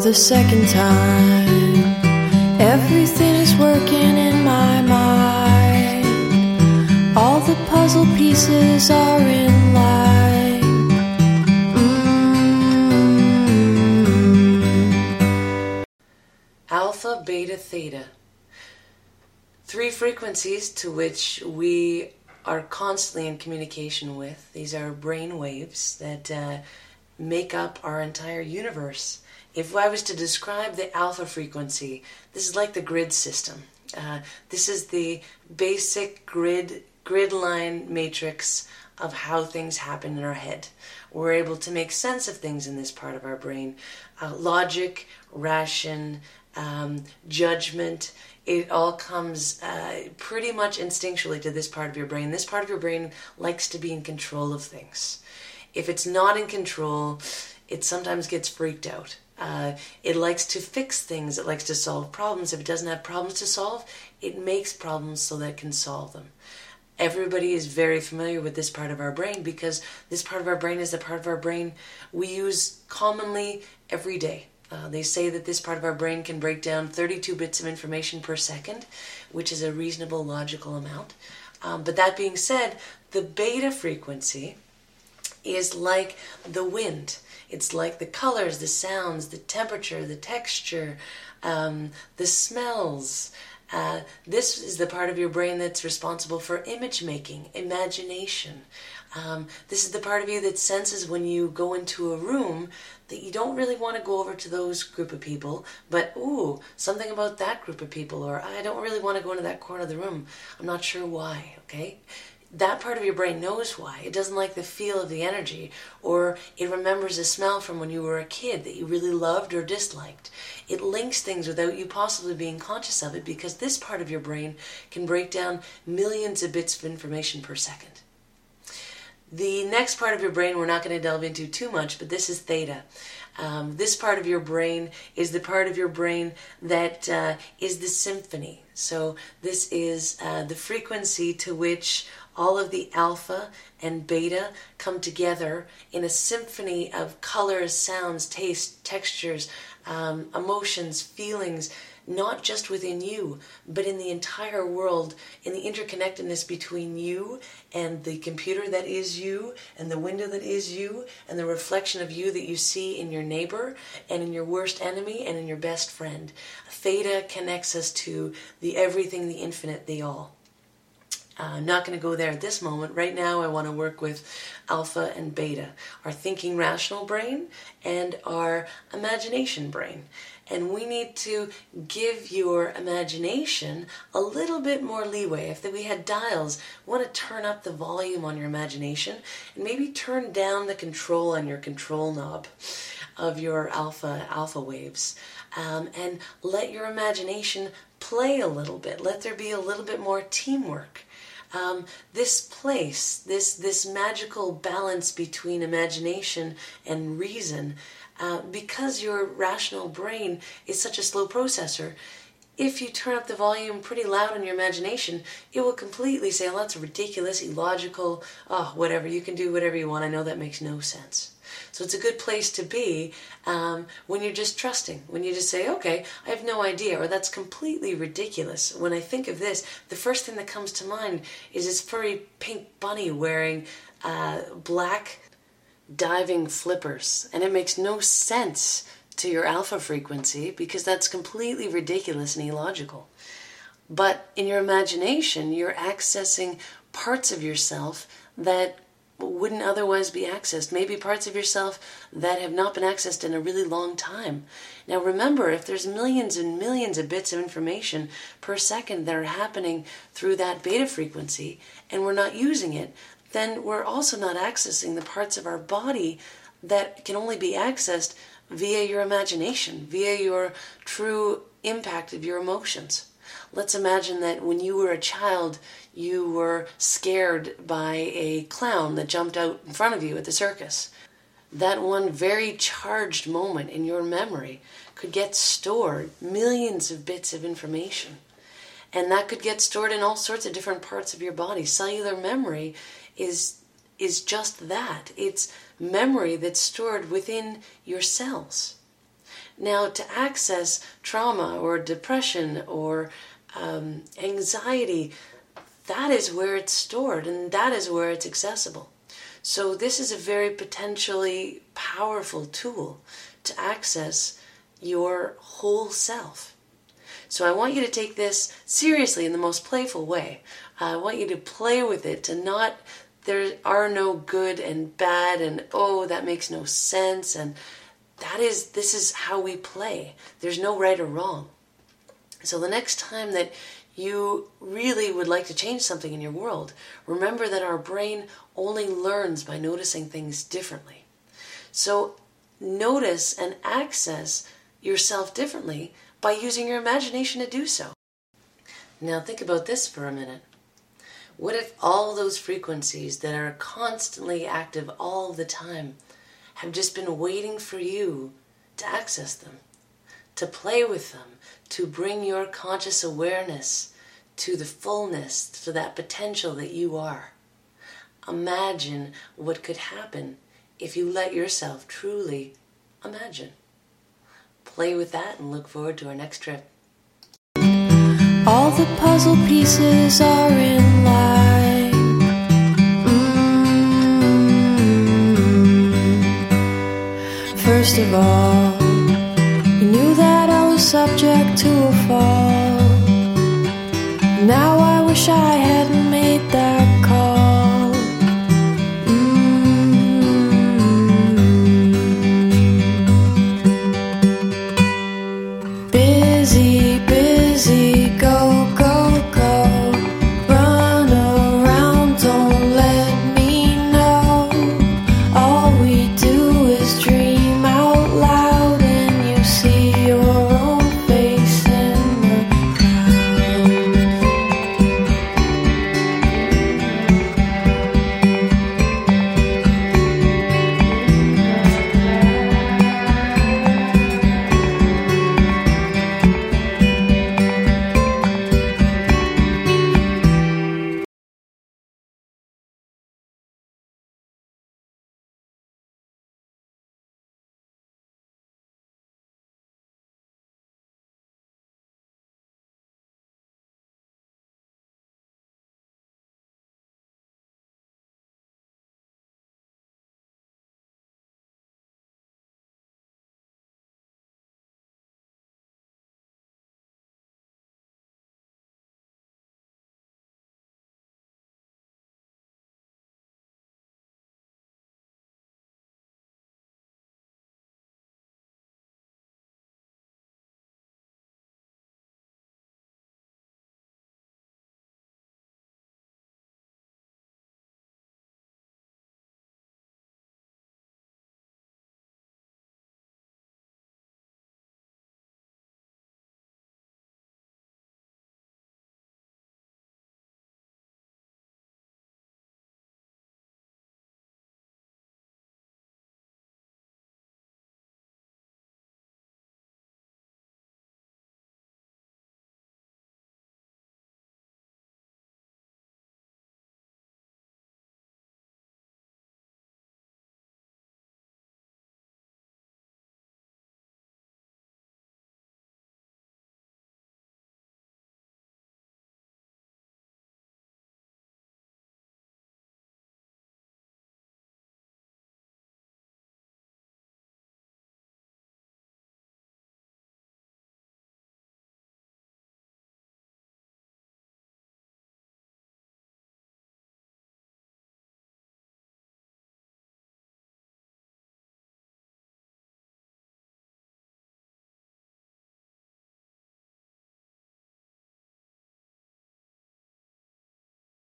for the second time. Everything is working in my mind. All the puzzle pieces are in line. Mm. Alpha, beta, theta. Three frequencies to which we are constantly in communication with. These are brain waves that uh, make up our entire universe. If I was to describe the alpha frequency, this is like the grid system. Uh, this is the basic grid grid line matrix of how things happen in our head. We're able to make sense of things in this part of our brain. Uh, logic, ration, um, judgment, it all comes uh, pretty much instinctually to this part of your brain. This part of your brain likes to be in control of things. If it's not in control, it sometimes gets freaked out. Uh, it likes to fix things, it likes to solve problems. If it doesn't have problems to solve, it makes problems so that it can solve them. Everybody is very familiar with this part of our brain because this part of our brain is the part of our brain we use commonly every day. Uh, they say that this part of our brain can break down 32 bits of information per second, which is a reasonable logical amount. Um, but that being said, the beta frequency is like the wind. It's like the colors, the sounds, the temperature, the texture, um, the smells. Uh, this is the part of your brain that's responsible for image making, imagination. Um, this is the part of you that senses when you go into a room that you don't really want to go over to those group of people, but ooh, something about that group of people, or I don't really want to go into that corner of the room. I'm not sure why, okay? That part of your brain knows why. It doesn't like the feel of the energy, or it remembers a smell from when you were a kid that you really loved or disliked. It links things without you possibly being conscious of it because this part of your brain can break down millions of bits of information per second. The next part of your brain we're not going to delve into too much, but this is theta. Um, this part of your brain is the part of your brain that uh, is the symphony. So, this is uh, the frequency to which all of the alpha and beta come together in a symphony of colors, sounds, tastes, textures, um, emotions, feelings, not just within you, but in the entire world, in the interconnectedness between you and the computer that is you, and the window that is you, and the reflection of you that you see in your neighbor, and in your worst enemy, and in your best friend. Theta connects us to the everything, the infinite, the all. Uh, I'm not going to go there at this moment. Right now, I want to work with alpha and beta, our thinking rational brain and our imagination brain. And we need to give your imagination a little bit more leeway. If we had dials, want to turn up the volume on your imagination and maybe turn down the control on your control knob of your alpha alpha waves um, and let your imagination play a little bit let there be a little bit more teamwork um, this place, this this magical balance between imagination and reason, uh, because your rational brain is such a slow processor. If you turn up the volume pretty loud in your imagination, it will completely say, "Oh, that's ridiculous, illogical. Oh, whatever. You can do whatever you want. I know that makes no sense." So it's a good place to be um, when you're just trusting, when you just say, okay, I have no idea, or that's completely ridiculous. When I think of this, the first thing that comes to mind is this furry pink bunny wearing uh, black diving flippers, and it makes no sense to your alpha frequency because that's completely ridiculous and illogical. But in your imagination, you're accessing parts of yourself that wouldn't otherwise be accessed. Maybe parts of yourself that have not been accessed in a really long time. Now, remember, if there's millions and millions of bits of information per second that are happening through that beta frequency and we're not using it, then we're also not accessing the parts of our body that can only be accessed via your imagination, via your true impact of your emotions. Let's imagine that when you were a child, you were scared by a clown that jumped out in front of you at the circus. That one very charged moment in your memory could get stored, millions of bits of information. And that could get stored in all sorts of different parts of your body. Cellular memory is is just that. It's memory that's stored within your cells. Now, to access trauma or depression or um, anxiety, that is where it's stored and that is where it's accessible. So, this is a very potentially powerful tool to access your whole self. So, I want you to take this seriously in the most playful way. I want you to play with it, to not, there are no good and bad, and oh, that makes no sense, and that is, this is how we play. There's no right or wrong. So, the next time that you really would like to change something in your world, remember that our brain only learns by noticing things differently. So notice and access yourself differently by using your imagination to do so. Now think about this for a minute. What if all those frequencies that are constantly active all the time have just been waiting for you to access them, to play with them, to bring your conscious awareness to the fullness, to that potential that you are. Imagine what could happen if you let yourself truly imagine. Play with that and look forward to our next trip. All the puzzle pieces are in line. First of all, you knew that I was subject to a fall. Now I wish I hadn't